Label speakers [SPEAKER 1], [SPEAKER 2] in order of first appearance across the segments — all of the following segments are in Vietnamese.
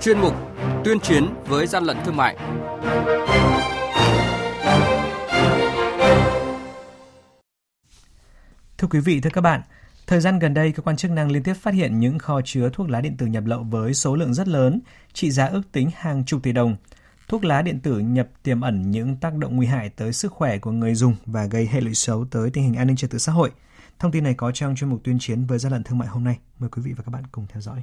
[SPEAKER 1] chuyên mục Tuyên chiến với gian lận thương mại.
[SPEAKER 2] Thưa quý vị, thưa các bạn, thời gian gần đây, cơ quan chức năng liên tiếp phát hiện những kho chứa thuốc lá điện tử nhập lậu với số lượng rất lớn, trị giá ước tính hàng chục tỷ đồng. Thuốc lá điện tử nhập tiềm ẩn những tác động nguy hại tới sức khỏe của người dùng và gây hệ lụy xấu tới tình hình an ninh trật tự xã hội. Thông tin này có trong chuyên mục tuyên chiến với gian lận thương mại hôm nay. Mời quý vị và các bạn cùng theo dõi.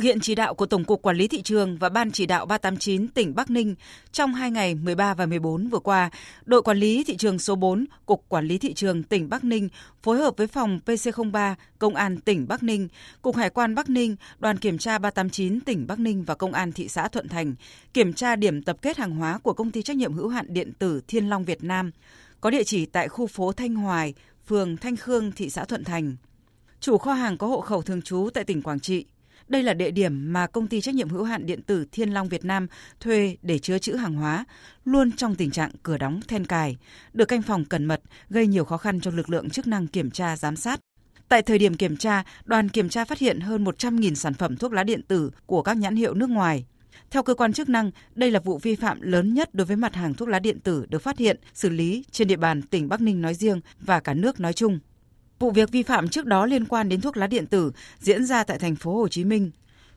[SPEAKER 3] Thực hiện chỉ đạo của Tổng cục Quản lý thị trường và Ban chỉ đạo 389 tỉnh Bắc Ninh trong 2 ngày 13 và 14 vừa qua, đội quản lý thị trường số 4, Cục Quản lý thị trường tỉnh Bắc Ninh phối hợp với phòng PC03, Công an tỉnh Bắc Ninh, Cục Hải quan Bắc Ninh, Đoàn kiểm tra 389 tỉnh Bắc Ninh và Công an thị xã Thuận Thành kiểm tra điểm tập kết hàng hóa của công ty trách nhiệm hữu hạn điện tử Thiên Long Việt Nam có địa chỉ tại khu phố Thanh Hoài, phường Thanh Khương, thị xã Thuận Thành. Chủ kho hàng có hộ khẩu thường trú tại tỉnh Quảng Trị đây là địa điểm mà công ty trách nhiệm hữu hạn điện tử Thiên Long Việt Nam thuê để chứa trữ hàng hóa, luôn trong tình trạng cửa đóng then cài, được canh phòng cẩn mật, gây nhiều khó khăn cho lực lượng chức năng kiểm tra giám sát. Tại thời điểm kiểm tra, đoàn kiểm tra phát hiện hơn 100.000 sản phẩm thuốc lá điện tử của các nhãn hiệu nước ngoài. Theo cơ quan chức năng, đây là vụ vi phạm lớn nhất đối với mặt hàng thuốc lá điện tử được phát hiện, xử lý trên địa bàn tỉnh Bắc Ninh nói riêng và cả nước nói chung. Vụ việc vi phạm trước đó liên quan đến thuốc lá điện tử diễn ra tại thành phố Hồ Chí Minh.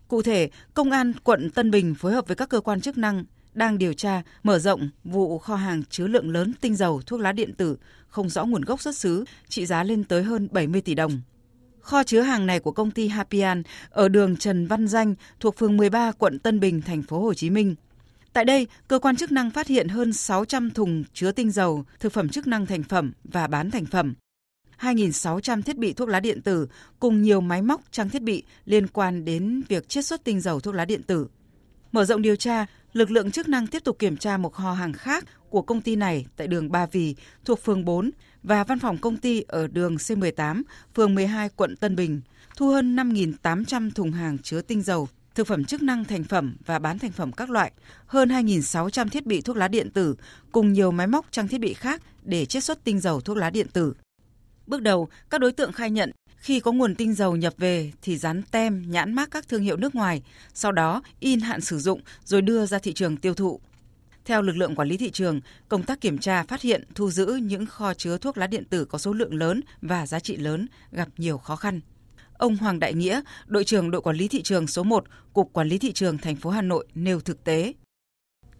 [SPEAKER 3] Cụ thể, Công an quận Tân Bình phối hợp với các cơ quan chức năng đang điều tra mở rộng vụ kho hàng chứa lượng lớn tinh dầu thuốc lá điện tử không rõ nguồn gốc xuất xứ, trị giá lên tới hơn 70 tỷ đồng. Kho chứa hàng này của công ty Hapian ở đường Trần Văn Danh thuộc phường 13 quận Tân Bình, thành phố Hồ Chí Minh. Tại đây, cơ quan chức năng phát hiện hơn 600 thùng chứa tinh dầu, thực phẩm chức năng thành phẩm và bán thành phẩm, 2.600 thiết bị thuốc lá điện tử cùng nhiều máy móc trang thiết bị liên quan đến việc chiết xuất tinh dầu thuốc lá điện tử. Mở rộng điều tra, lực lượng chức năng tiếp tục kiểm tra một kho hàng khác của công ty này tại đường Ba Vì thuộc phường 4 và văn phòng công ty ở đường C18, phường 12, quận Tân Bình, thu hơn 5.800 thùng hàng chứa tinh dầu, thực phẩm chức năng thành phẩm và bán thành phẩm các loại, hơn 2.600 thiết bị thuốc lá điện tử cùng nhiều máy móc trang thiết bị khác để chiết xuất tinh dầu thuốc lá điện tử. Bước đầu, các đối tượng khai nhận khi có nguồn tinh dầu nhập về thì dán tem, nhãn mác các thương hiệu nước ngoài, sau đó in hạn sử dụng rồi đưa ra thị trường tiêu thụ. Theo lực lượng quản lý thị trường, công tác kiểm tra phát hiện thu giữ những kho chứa thuốc lá điện tử có số lượng lớn và giá trị lớn gặp nhiều khó khăn. Ông Hoàng Đại Nghĩa, đội trưởng đội quản lý thị trường số 1, Cục Quản lý thị trường thành phố Hà Nội nêu thực tế.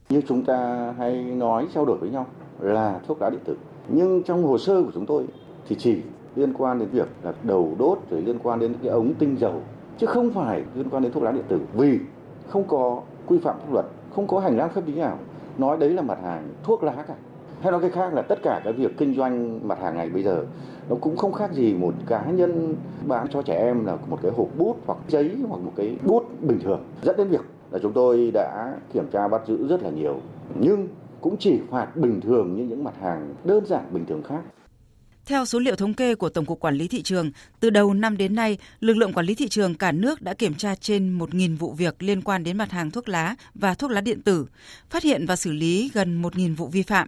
[SPEAKER 4] Như chúng ta hay nói trao đổi với nhau là thuốc lá điện tử. Nhưng trong hồ sơ của chúng tôi thì chỉ liên quan đến việc là đầu đốt rồi liên quan đến cái ống tinh dầu, chứ không phải liên quan đến thuốc lá điện tử, vì không có quy phạm pháp luật, không có hành lang pháp lý nào nói đấy là mặt hàng thuốc lá cả. Hay nói cái khác là tất cả cái việc kinh doanh mặt hàng này bây giờ nó cũng không khác gì một cá nhân bán cho trẻ em là một cái hộp bút hoặc giấy hoặc một cái bút bình thường. Dẫn đến việc là chúng tôi đã kiểm tra bắt giữ rất là nhiều, nhưng cũng chỉ phạt bình thường như những mặt hàng đơn giản bình thường khác
[SPEAKER 3] theo số liệu thống kê của Tổng cục Quản lý thị trường, từ đầu năm đến nay, lực lượng quản lý thị trường cả nước đã kiểm tra trên 1.000 vụ việc liên quan đến mặt hàng thuốc lá và thuốc lá điện tử, phát hiện và xử lý gần 1.000 vụ vi phạm.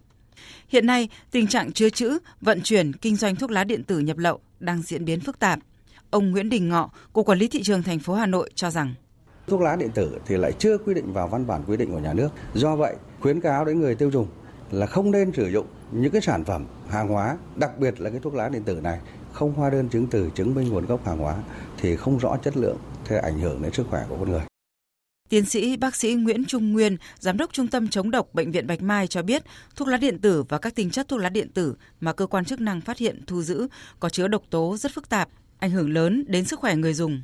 [SPEAKER 3] Hiện nay, tình trạng chứa chữ, vận chuyển, kinh doanh thuốc lá điện tử nhập lậu đang diễn biến phức tạp. Ông Nguyễn Đình Ngọ, Cục Quản lý thị trường thành phố Hà Nội cho rằng
[SPEAKER 5] thuốc lá điện tử thì lại chưa quy định vào văn bản quy định của nhà nước. Do vậy, khuyến cáo đến người tiêu dùng là không nên sử dụng những cái sản phẩm hàng hóa, đặc biệt là cái thuốc lá điện tử này không hóa đơn chứng từ chứng minh nguồn gốc hàng hóa thì không rõ chất lượng thì ảnh hưởng đến sức khỏe của con người.
[SPEAKER 3] Tiến sĩ bác sĩ Nguyễn Trung Nguyên, giám đốc Trung tâm chống độc bệnh viện Bạch Mai cho biết, thuốc lá điện tử và các tinh chất thuốc lá điện tử mà cơ quan chức năng phát hiện thu giữ có chứa độc tố rất phức tạp, ảnh hưởng lớn đến sức khỏe người dùng.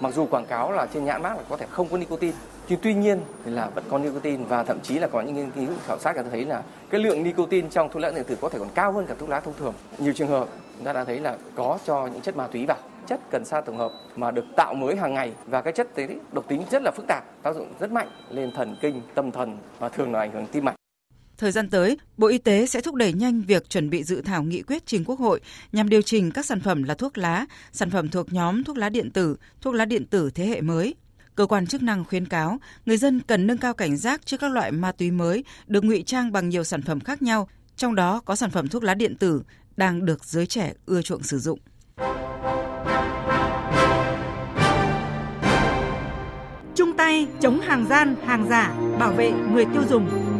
[SPEAKER 6] Mặc dù quảng cáo là trên nhãn mác là có thể không có nicotine, nhưng tuy nhiên thì là vẫn có nicotine và thậm chí là có những nghiên cứu khảo sát đã thấy là cái lượng nicotine trong thuốc lá điện tử có thể còn cao hơn cả thuốc lá thông thường. Nhiều trường hợp chúng ta đã thấy là có cho những chất ma túy vào chất cần sa tổng hợp mà được tạo mới hàng ngày và cái chất đấy độc tính rất là phức tạp, tác dụng rất mạnh lên thần kinh, tâm thần và thường là ảnh hưởng tim mạch.
[SPEAKER 3] Thời gian tới, Bộ Y tế sẽ thúc đẩy nhanh việc chuẩn bị dự thảo nghị quyết trình Quốc hội nhằm điều chỉnh các sản phẩm là thuốc lá, sản phẩm thuộc nhóm thuốc lá điện tử, thuốc lá điện tử thế hệ mới. Cơ quan chức năng khuyến cáo người dân cần nâng cao cảnh giác trước các loại ma túy mới được ngụy trang bằng nhiều sản phẩm khác nhau, trong đó có sản phẩm thuốc lá điện tử đang được giới trẻ ưa chuộng sử dụng.
[SPEAKER 7] Chung tay chống hàng gian, hàng giả, bảo vệ người tiêu dùng.